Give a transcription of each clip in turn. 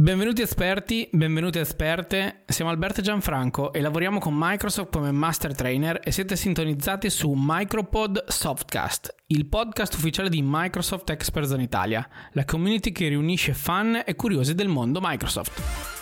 Benvenuti esperti, benvenuti esperte, siamo Alberto Gianfranco e lavoriamo con Microsoft come Master Trainer e siete sintonizzati su Micropod Softcast, il podcast ufficiale di Microsoft Experts in Italia, la community che riunisce fan e curiosi del mondo Microsoft.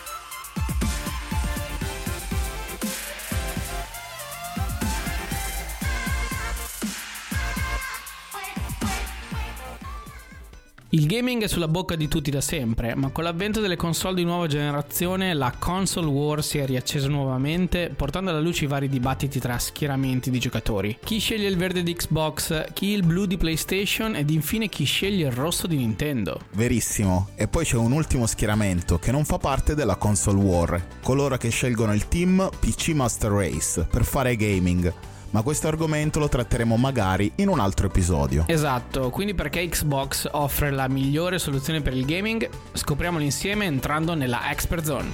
Il gaming è sulla bocca di tutti da sempre, ma con l'avvento delle console di nuova generazione la console war si è riaccesa nuovamente, portando alla luce i vari dibattiti tra schieramenti di giocatori. Chi sceglie il verde di Xbox, chi il blu di PlayStation ed infine chi sceglie il rosso di Nintendo. Verissimo, e poi c'è un ultimo schieramento che non fa parte della console war, coloro che scelgono il team PC Master Race per fare gaming ma questo argomento lo tratteremo magari in un altro episodio. Esatto, quindi perché Xbox offre la migliore soluzione per il gaming, scopriamolo insieme entrando nella Expert Zone.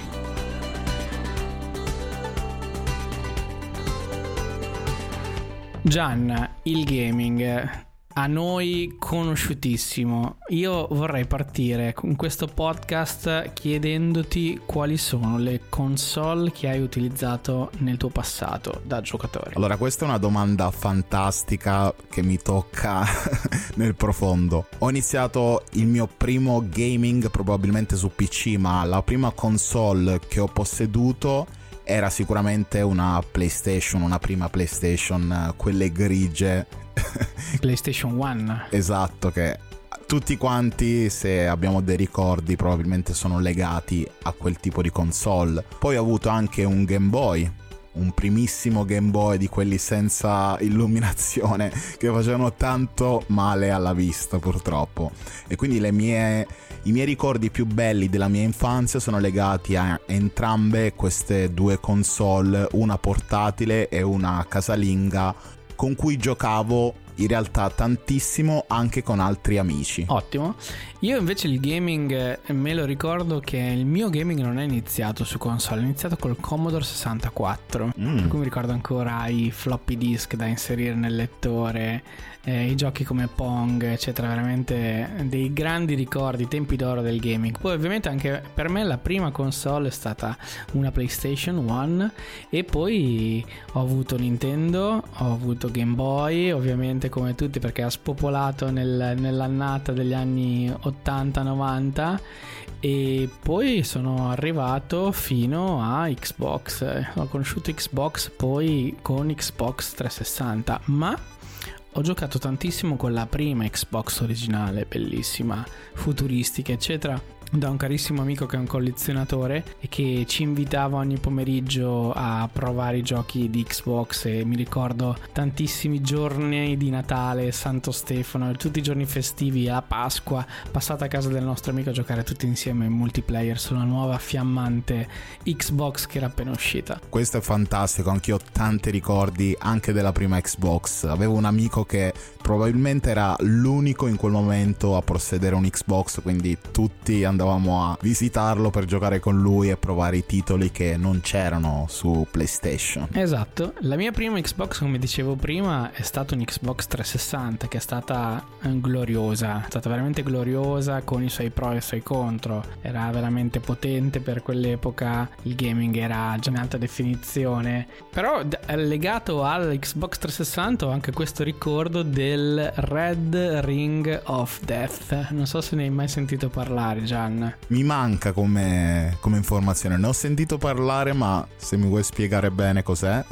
Gian, il gaming a noi conosciutissimo. Io vorrei partire con questo podcast chiedendoti quali sono le console che hai utilizzato nel tuo passato da giocatore. Allora, questa è una domanda fantastica che mi tocca nel profondo. Ho iniziato il mio primo gaming probabilmente su PC, ma la prima console che ho posseduto era sicuramente una PlayStation, una prima PlayStation, quelle grigie PlayStation 1. esatto, che tutti quanti, se abbiamo dei ricordi, probabilmente sono legati a quel tipo di console. Poi ho avuto anche un Game Boy, un primissimo Game Boy di quelli senza illuminazione che facevano tanto male alla vista purtroppo. E quindi mie, i miei ricordi più belli della mia infanzia sono legati a entrambe queste due console, una portatile e una casalinga con cui giocavo in realtà tantissimo anche con altri amici. Ottimo. Io invece il gaming eh, me lo ricordo che il mio gaming non è iniziato su console, è iniziato col Commodore 64. Mm. Per cui mi ricordo ancora i floppy disk da inserire nel lettore, eh, i giochi come Pong, eccetera, veramente dei grandi ricordi, tempi d'oro del gaming. Poi ovviamente anche per me la prima console è stata una PlayStation 1 e poi ho avuto Nintendo, ho avuto Game Boy, ovviamente come tutti perché ha spopolato nel, nell'annata degli anni 80 80-90 e poi sono arrivato fino a Xbox. Ho conosciuto Xbox poi con Xbox 360, ma ho giocato tantissimo con la prima Xbox originale, bellissima, futuristica, eccetera da un carissimo amico che è un collezionatore e che ci invitava ogni pomeriggio a provare i giochi di Xbox e mi ricordo tantissimi giorni di Natale, Santo Stefano tutti i giorni festivi, a Pasqua, passata a casa del nostro amico a giocare tutti insieme in multiplayer sulla nuova fiammante Xbox che era appena uscita. Questo è fantastico, anch'io ho tanti ricordi anche della prima Xbox. Avevo un amico che probabilmente era l'unico in quel momento a possedere un Xbox, quindi tutti andavano andavamo a visitarlo per giocare con lui e provare i titoli che non c'erano su PlayStation. Esatto, la mia prima Xbox, come dicevo prima, è stata un Xbox 360 che è stata eh, gloriosa, è stata veramente gloriosa con i suoi pro e i suoi contro. Era veramente potente per quell'epoca, il gaming era già in alta definizione, però legato all'Xbox 360 ho anche questo ricordo del Red Ring of Death. Non so se ne hai mai sentito parlare, Gian. Run. Mi manca come, come informazione, ne ho sentito parlare ma se mi vuoi spiegare bene cos'è.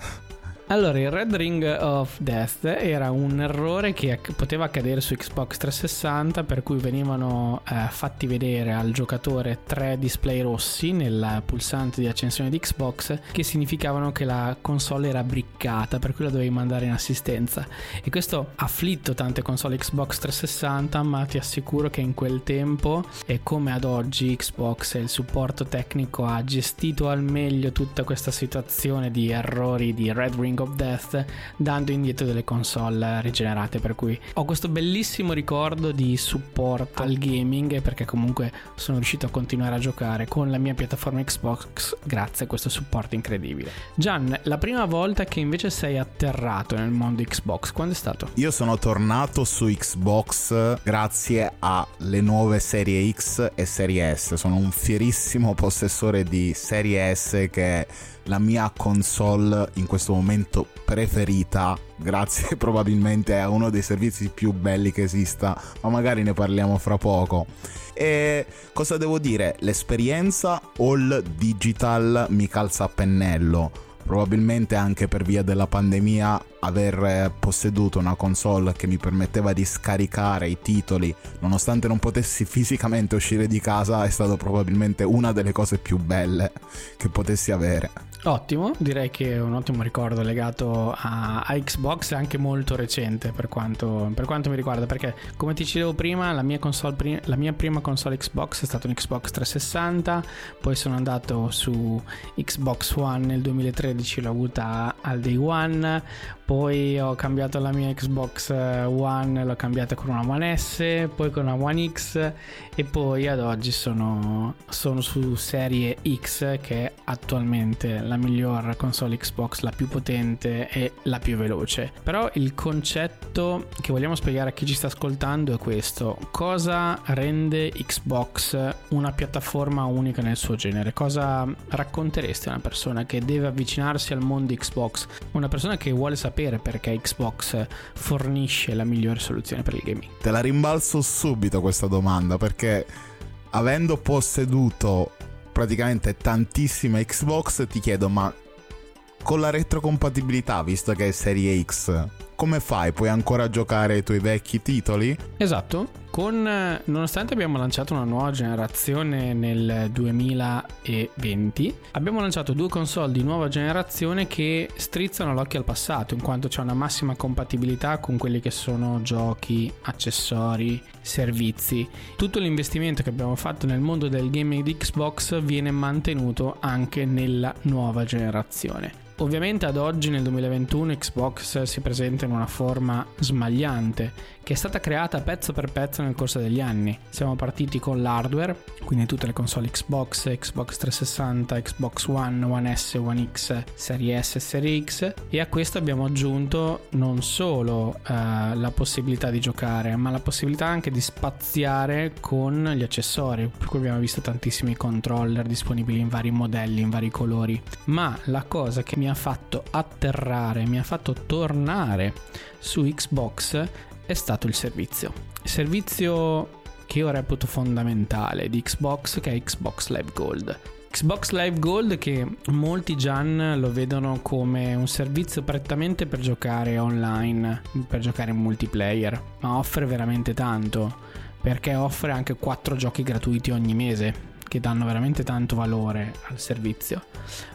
Allora, il Red Ring of Death era un errore che poteva accadere su Xbox 360 per cui venivano eh, fatti vedere al giocatore tre display rossi nel pulsante di accensione di Xbox che significavano che la console era briccata per cui la dovevi mandare in assistenza. E questo ha afflitto tante console Xbox 360 ma ti assicuro che in quel tempo e come ad oggi Xbox e il supporto tecnico ha gestito al meglio tutta questa situazione di errori di Red Ring of Death dando indietro delle console rigenerate per cui ho questo bellissimo ricordo di supporto al gaming perché comunque sono riuscito a continuare a giocare con la mia piattaforma Xbox grazie a questo supporto incredibile. Gian, la prima volta che invece sei atterrato nel mondo Xbox, quando è stato? Io sono tornato su Xbox grazie alle nuove serie X e serie S. Sono un fierissimo possessore di serie S che la mia console in questo momento preferita grazie probabilmente a uno dei servizi più belli che esista ma magari ne parliamo fra poco. E cosa devo dire? L'esperienza all digital mi calza a pennello. Probabilmente anche per via della pandemia aver posseduto una console che mi permetteva di scaricare i titoli nonostante non potessi fisicamente uscire di casa è stato probabilmente una delle cose più belle che potessi avere. Ottimo, direi che è un ottimo ricordo legato a, a Xbox anche molto recente per quanto, per quanto, mi riguarda, perché come ti dicevo prima, la mia, console, la mia prima console Xbox è stata un Xbox 360, poi sono andato su Xbox One nel 2013, l'ho avuta al day one, poi ho cambiato la mia Xbox One, l'ho cambiata con una One S, poi con una One X e poi ad oggi sono, sono su serie X che è attualmente la miglior console Xbox, la più potente e la più veloce. Però il concetto che vogliamo spiegare a chi ci sta ascoltando è questo. Cosa rende Xbox una piattaforma unica nel suo genere? Cosa racconteresti a una persona che deve avvicinarsi al mondo Xbox? Una persona che vuole sapere perché Xbox fornisce la migliore soluzione per il gaming? Te la rimbalzo subito questa domanda perché avendo posseduto praticamente tantissime Xbox, ti chiedo ma con la retrocompatibilità, visto che è serie X, come fai? Puoi ancora giocare i tuoi vecchi titoli? Esatto. Con, nonostante abbiamo lanciato una nuova generazione nel 2020, abbiamo lanciato due console di nuova generazione che strizzano l'occhio al passato, in quanto c'è una massima compatibilità con quelli che sono giochi, accessori, servizi. Tutto l'investimento che abbiamo fatto nel mondo del gaming di Xbox viene mantenuto anche nella nuova generazione. Ovviamente ad oggi nel 2021 Xbox si presenta in una forma smagliante che è stata creata pezzo per pezzo nel corso degli anni. Siamo partiti con l'hardware, quindi tutte le console Xbox, Xbox 360, Xbox One, One S, One X, Serie S e Serie X e a questo abbiamo aggiunto non solo eh, la possibilità di giocare, ma la possibilità anche di spaziare con gli accessori, per cui abbiamo visto tantissimi controller disponibili in vari modelli, in vari colori. Ma la cosa che mi ha fatto atterrare, mi ha fatto tornare su Xbox è stato il servizio. Servizio che io reputo fondamentale di Xbox che è Xbox Live Gold. Xbox Live Gold che molti Gian lo vedono come un servizio prettamente per giocare online, per giocare in multiplayer, ma offre veramente tanto perché offre anche 4 giochi gratuiti ogni mese che danno veramente tanto valore al servizio.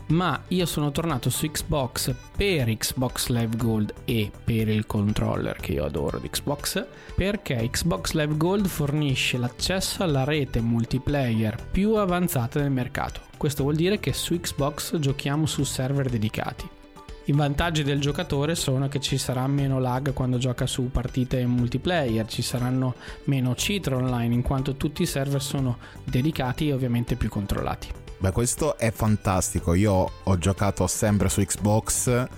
Ma io sono tornato su Xbox per Xbox Live Gold e per il controller che io adoro di Xbox, perché Xbox Live Gold fornisce l'accesso alla rete multiplayer più avanzata del mercato. Questo vuol dire che su Xbox giochiamo su server dedicati. I vantaggi del giocatore sono che ci sarà meno lag quando gioca su partite multiplayer, ci saranno meno cheater online in quanto tutti i server sono dedicati e ovviamente più controllati. Beh, questo è fantastico. Io ho giocato sempre su Xbox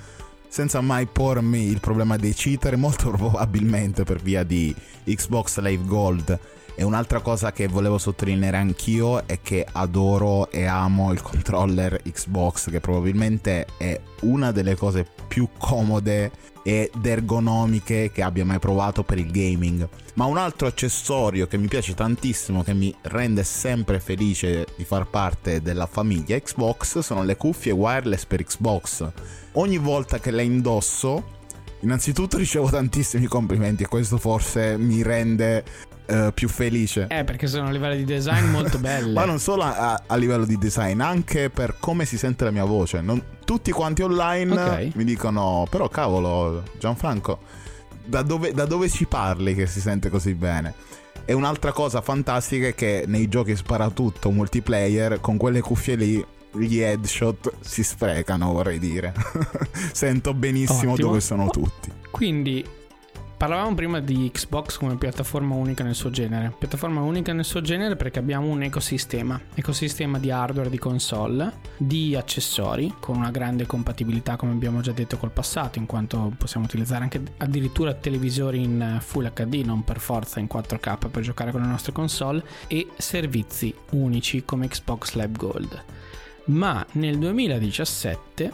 senza mai pormi il problema dei cheater, molto probabilmente per via di Xbox Live Gold e un'altra cosa che volevo sottolineare anch'io è che adoro e amo il controller Xbox, che probabilmente è una delle cose più comode ed ergonomiche che abbia mai provato per il gaming. Ma un altro accessorio che mi piace tantissimo, che mi rende sempre felice di far parte della famiglia Xbox, sono le cuffie wireless per Xbox. Ogni volta che le indosso Innanzitutto ricevo tantissimi complimenti e questo forse mi rende uh, più felice. Eh, perché sono a livello di design molto belle. Ma non solo a, a, livello di design, anche per come si sente la mia voce. Non, tutti quanti online okay. mi dicono, però cavolo, Gianfranco, da dove, da dove ci parli che si sente così bene? E un'altra cosa fantastica è che nei giochi sparatutto multiplayer, con quelle cuffie lì gli headshot si sprecano, vorrei dire. Sento benissimo Ottimo. dove sono tutti. Quindi Parlavamo prima di Xbox come piattaforma unica nel suo genere. Piattaforma unica nel suo genere perché abbiamo un ecosistema, ecosistema di hardware, di console, di accessori con una grande compatibilità come abbiamo già detto col passato, in quanto possiamo utilizzare anche addirittura televisori in Full HD, non per forza in 4K per giocare con le nostre console e servizi unici come Xbox Live Gold. Ma nel 2017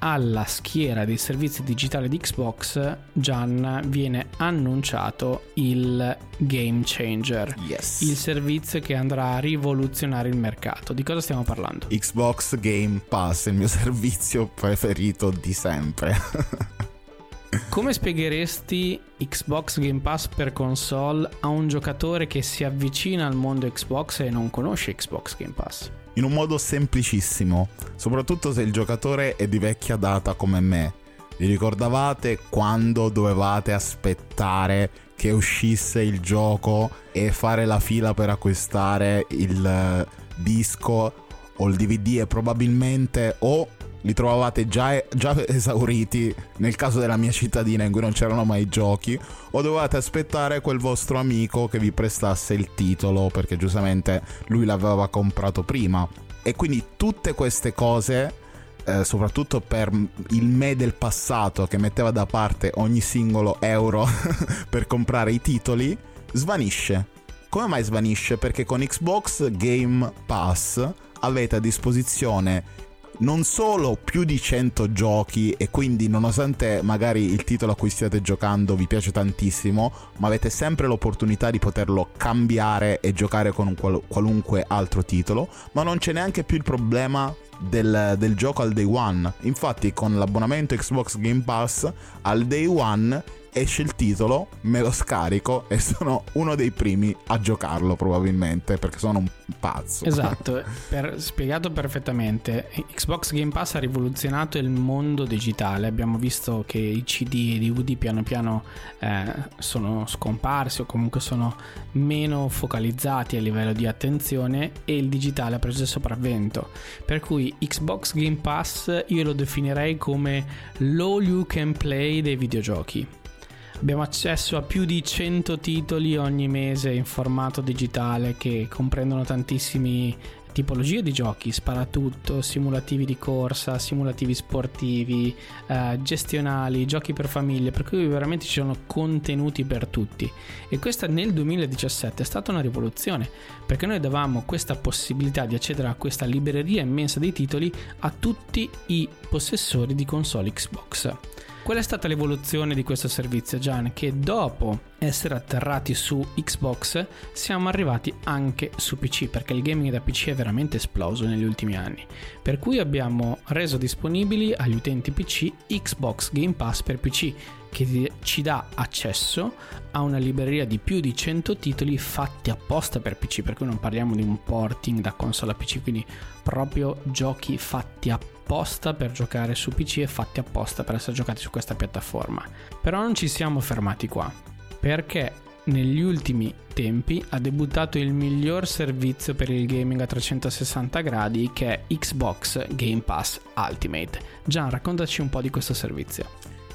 alla schiera dei servizi digitali di Xbox, Gian, viene annunciato il Game Changer, yes. il servizio che andrà a rivoluzionare il mercato. Di cosa stiamo parlando? Xbox Game Pass, il mio servizio preferito di sempre. Come spiegheresti Xbox Game Pass per console a un giocatore che si avvicina al mondo Xbox e non conosce Xbox Game Pass? In un modo semplicissimo, soprattutto se il giocatore è di vecchia data come me. Vi ricordavate quando dovevate aspettare che uscisse il gioco e fare la fila per acquistare il eh, disco o il DVD e probabilmente o li trovavate già, già, esauriti nel caso della mia cittadina in cui non c'erano mai giochi o dovevate aspettare quel vostro amico che vi prestasse il titolo perché giustamente lui l'aveva comprato prima e quindi tutte queste cose eh, soprattutto per il me del passato che metteva da parte ogni singolo euro per comprare i titoli svanisce come mai svanisce? Perché con Xbox Game Pass avete a disposizione non solo più di 100 giochi e quindi nonostante magari il titolo a cui stiate giocando vi piace tantissimo, ma avete sempre l'opportunità di poterlo cambiare e giocare con qual- qualunque altro titolo, ma non c'è neanche più il problema del, del, gioco al day one. Infatti, con l'abbonamento Xbox Game Pass al day one esce il titolo, me lo scarico e sono uno dei primi a giocarlo probabilmente perché sono un pazzo. Esatto, per, spiegato perfettamente. Xbox Game Pass ha rivoluzionato il mondo digitale. Abbiamo visto che i CD e i DVD piano piano eh, sono scomparsi o comunque sono meno focalizzati a livello di attenzione e il digitale ha preso il sopravvento. Per cui Xbox Game Pass io lo definirei come l'all you can play dei videogiochi. Abbiamo accesso a più di 100 titoli ogni mese in formato digitale che comprendono tantissimi tipologie di giochi, sparatutto, simulativi di corsa, simulativi sportivi, eh, gestionali, giochi per famiglie, per cui veramente ci sono contenuti per tutti. E questa nel 2017 è stata una rivoluzione, perché noi davamo questa possibilità di accedere a questa libreria immensa dei titoli a tutti i possessori di console Xbox. Qual è stata l'evoluzione di questo servizio, Gian? Che dopo essere atterrati su Xbox siamo arrivati anche su PC, perché il gaming da PC è veramente esploso negli ultimi anni. Per cui abbiamo reso disponibili agli utenti PC Xbox Game Pass per PC, che ci dà accesso a una libreria di più di 100 titoli fatti apposta per PC, per cui non parliamo di un porting da console a PC, quindi proprio giochi fatti apposta per giocare su PC e fatti apposta per essere giocati su questa piattaforma. Però non ci siamo fermati qua, perché negli ultimi tempi ha debuttato il miglior servizio per il gaming a 360 gradi che è Xbox Game Pass Ultimate. Gian, raccontaci un po' di questo servizio.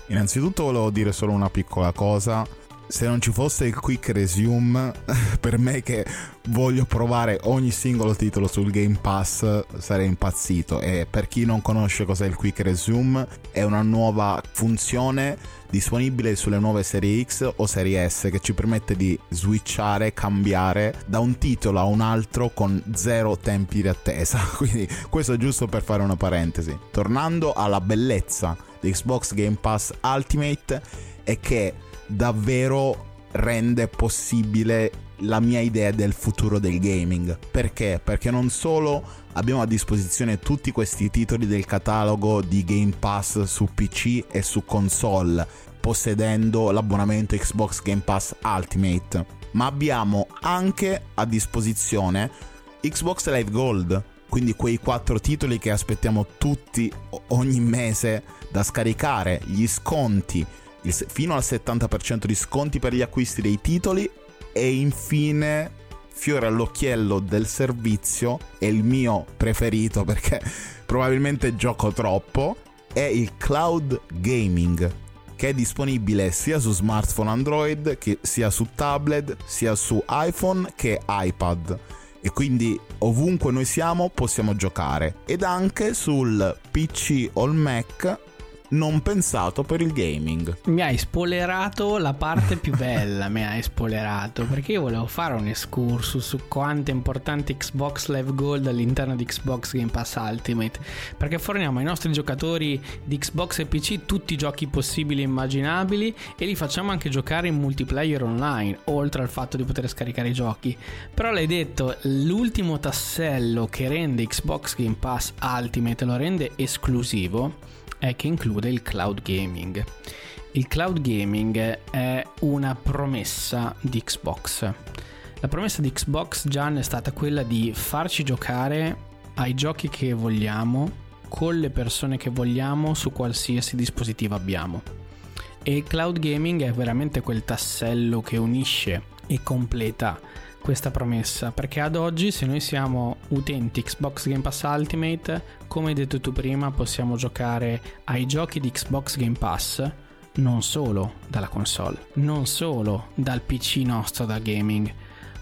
Innanzitutto volevo dire solo una piccola cosa se non ci fosse il quick resume, per me che voglio provare ogni singolo titolo sul Game Pass, sarei impazzito. E per chi non conosce cos'è il quick resume, è una nuova funzione disponibile sulle nuove serie X o serie S che ci permette di switchare, cambiare da un titolo a un altro con zero tempi di attesa. Quindi questo è giusto per fare una parentesi. Tornando alla bellezza di Xbox Game Pass Ultimate è che davvero rende possibile la mia idea del futuro del gaming. Perché? Perché non solo abbiamo a disposizione tutti questi titoli del catalogo di Game Pass su PC e su console, possedendo l'abbonamento Xbox Game Pass Ultimate, ma abbiamo anche a disposizione Xbox Live Gold, quindi quei quattro titoli che aspettiamo tutti ogni mese da scaricare, gli sconti, il, fino al 70% di sconti per gli acquisti dei titoli e infine fiore all'occhiello del servizio è il mio preferito perché probabilmente gioco troppo, è il cloud gaming che è disponibile sia su smartphone Android che sia su tablet, sia su iPhone che iPad. E quindi ovunque noi siamo possiamo giocare. Ed anche sul PC o il Mac non pensato per il gaming. Mi hai spoilerato la parte più bella, mi hai spoilerato, perché io volevo fare un excursus su quanto è importante Xbox Live Gold all'interno di Xbox Game Pass Ultimate, perché forniamo ai nostri giocatori di Xbox e PC tutti i giochi possibili e immaginabili e li facciamo anche giocare in multiplayer online, oltre al fatto di poter scaricare i giochi. Però l'hai detto, l'ultimo tassello che rende Xbox Game Pass Ultimate lo rende esclusivo è che include il cloud gaming. Il cloud gaming è una promessa di Xbox. La promessa di Xbox Gian è stata quella di farci giocare ai giochi che vogliamo con le persone che vogliamo su qualsiasi dispositivo abbiamo. E il cloud gaming è veramente quel tassello che unisce e completa questa promessa perché ad oggi se noi siamo utenti Xbox Game Pass Ultimate come hai detto tu prima possiamo giocare ai giochi di Xbox Game Pass non solo dalla console non solo dal PC nostro da gaming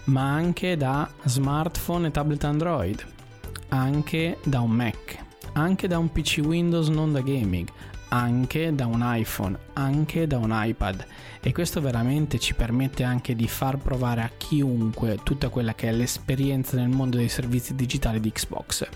ma anche da smartphone e tablet Android anche da un Mac anche da un PC Windows non da gaming anche da un iPhone, anche da un iPad e questo veramente ci permette anche di far provare a chiunque tutta quella che è l'esperienza nel mondo dei servizi digitali di Xbox.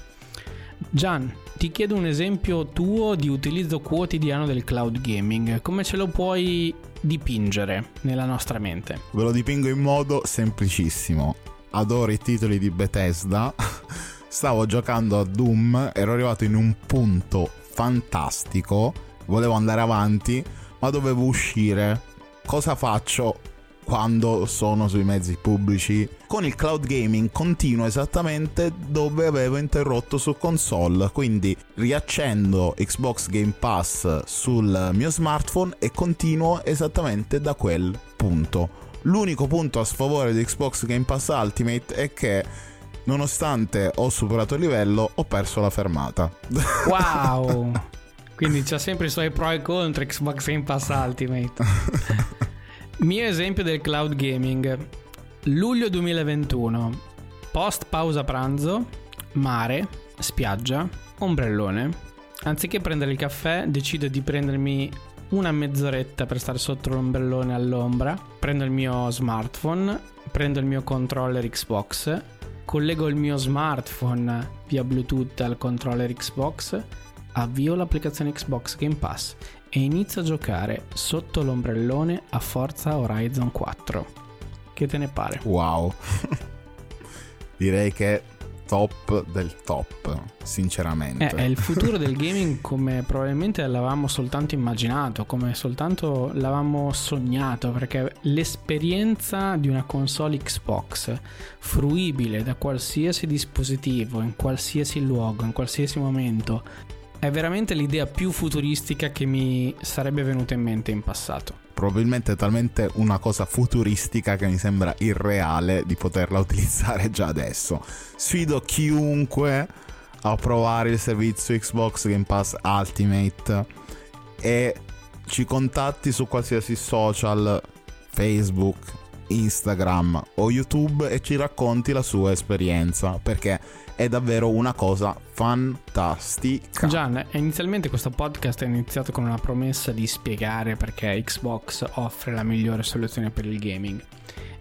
Gian, ti chiedo un esempio tuo di utilizzo quotidiano del cloud gaming, come ce lo puoi dipingere nella nostra mente? Ve lo dipingo in modo semplicissimo. Adoro i titoli di Bethesda. Stavo giocando a Doom, ero arrivato in un punto fantastico volevo andare avanti, ma dovevo uscire. Cosa faccio quando sono sui mezzi pubblici? Con il cloud gaming continuo esattamente dove avevo interrotto su console, quindi riaccendo Xbox Game Pass sul mio smartphone e continuo esattamente da quel punto. L'unico punto a sfavore di Xbox Game Pass Ultimate è che nonostante ho superato il livello, ho perso la fermata. Wow! Quindi c'ha sempre i suoi pro e contro Xbox Game Pass Ultimate. Mio esempio del cloud gaming. Luglio 2021. Post pausa pranzo, mare, spiaggia, ombrellone. Anziché prendere il caffè, decido di prendermi una mezz'oretta per stare sotto l'ombrellone all'ombra. Prendo il mio smartphone, prendo il mio controller Xbox, collego il mio smartphone via Bluetooth al controller Xbox avvio l'applicazione Xbox Game Pass e inizio a giocare sotto l'ombrellone a Forza Horizon 4. Che te ne pare? Wow. Direi che top del top, sinceramente. È, è, il futuro del gaming come probabilmente l'avevamo soltanto immaginato, come soltanto l'avevamo sognato, perché l'esperienza di una console Xbox fruibile da qualsiasi dispositivo, in qualsiasi luogo, in qualsiasi momento, è veramente l'idea più futuristica che mi sarebbe venuta in mente in passato. Probabilmente è talmente una cosa futuristica che mi sembra irreale di poterla utilizzare già adesso. Sfido chiunque a provare il servizio Xbox Game Pass Ultimate e ci contatti su qualsiasi social, Facebook, Instagram o YouTube e ci racconti la sua esperienza perché è davvero una cosa fantastica. Gian, inizialmente questo podcast è iniziato con una promessa di spiegare perché Xbox offre la migliore soluzione per il gaming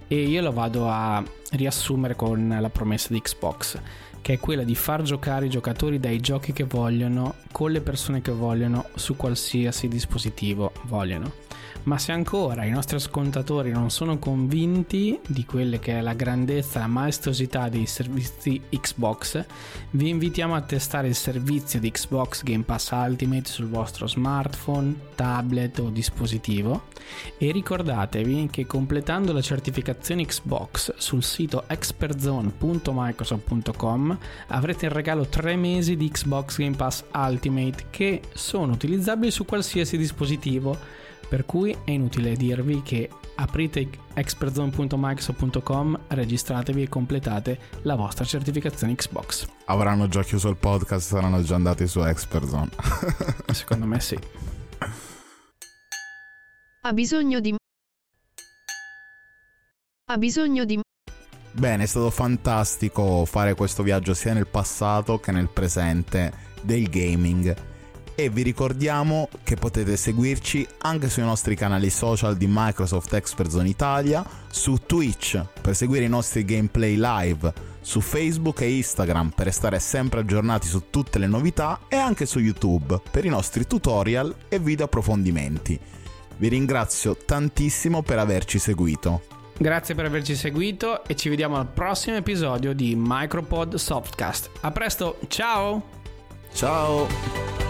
e io lo vado a riassumere con la promessa di Xbox che è quella di far giocare i giocatori dai giochi che vogliono con le persone che vogliono su qualsiasi dispositivo vogliono. Ma se ancora i nostri ascoltatori non sono convinti di quelle che è la grandezza, la maestosità dei servizi Xbox, vi invitiamo a testare il servizio di Xbox Game Pass Ultimate sul vostro smartphone, tablet o dispositivo. E ricordatevi che completando la certificazione Xbox sul sito expertzone.microsoft.com avrete in regalo 3 mesi di Xbox Game Pass Ultimate che sono utilizzabili su qualsiasi dispositivo per cui è inutile dirvi che aprite expertzone.microsoft.com, registratevi e completate la vostra certificazione Xbox. Avranno già chiuso il podcast, saranno già andati su Expertzone. Secondo me sì. Ha bisogno di... Ha bisogno di... Bene, è stato fantastico fare questo viaggio sia nel passato che nel presente del gaming e vi ricordiamo che potete seguirci anche sui nostri canali social di Microsoft Expert Zone Italia, su Twitch per seguire i nostri gameplay live, su Facebook e Instagram per restare sempre aggiornati su tutte le novità e anche su YouTube per i nostri tutorial e video approfondimenti. Vi ringrazio tantissimo per averci seguito. Grazie per averci seguito e ci vediamo al prossimo episodio di Micropod Softcast. A presto, ciao! Ciao!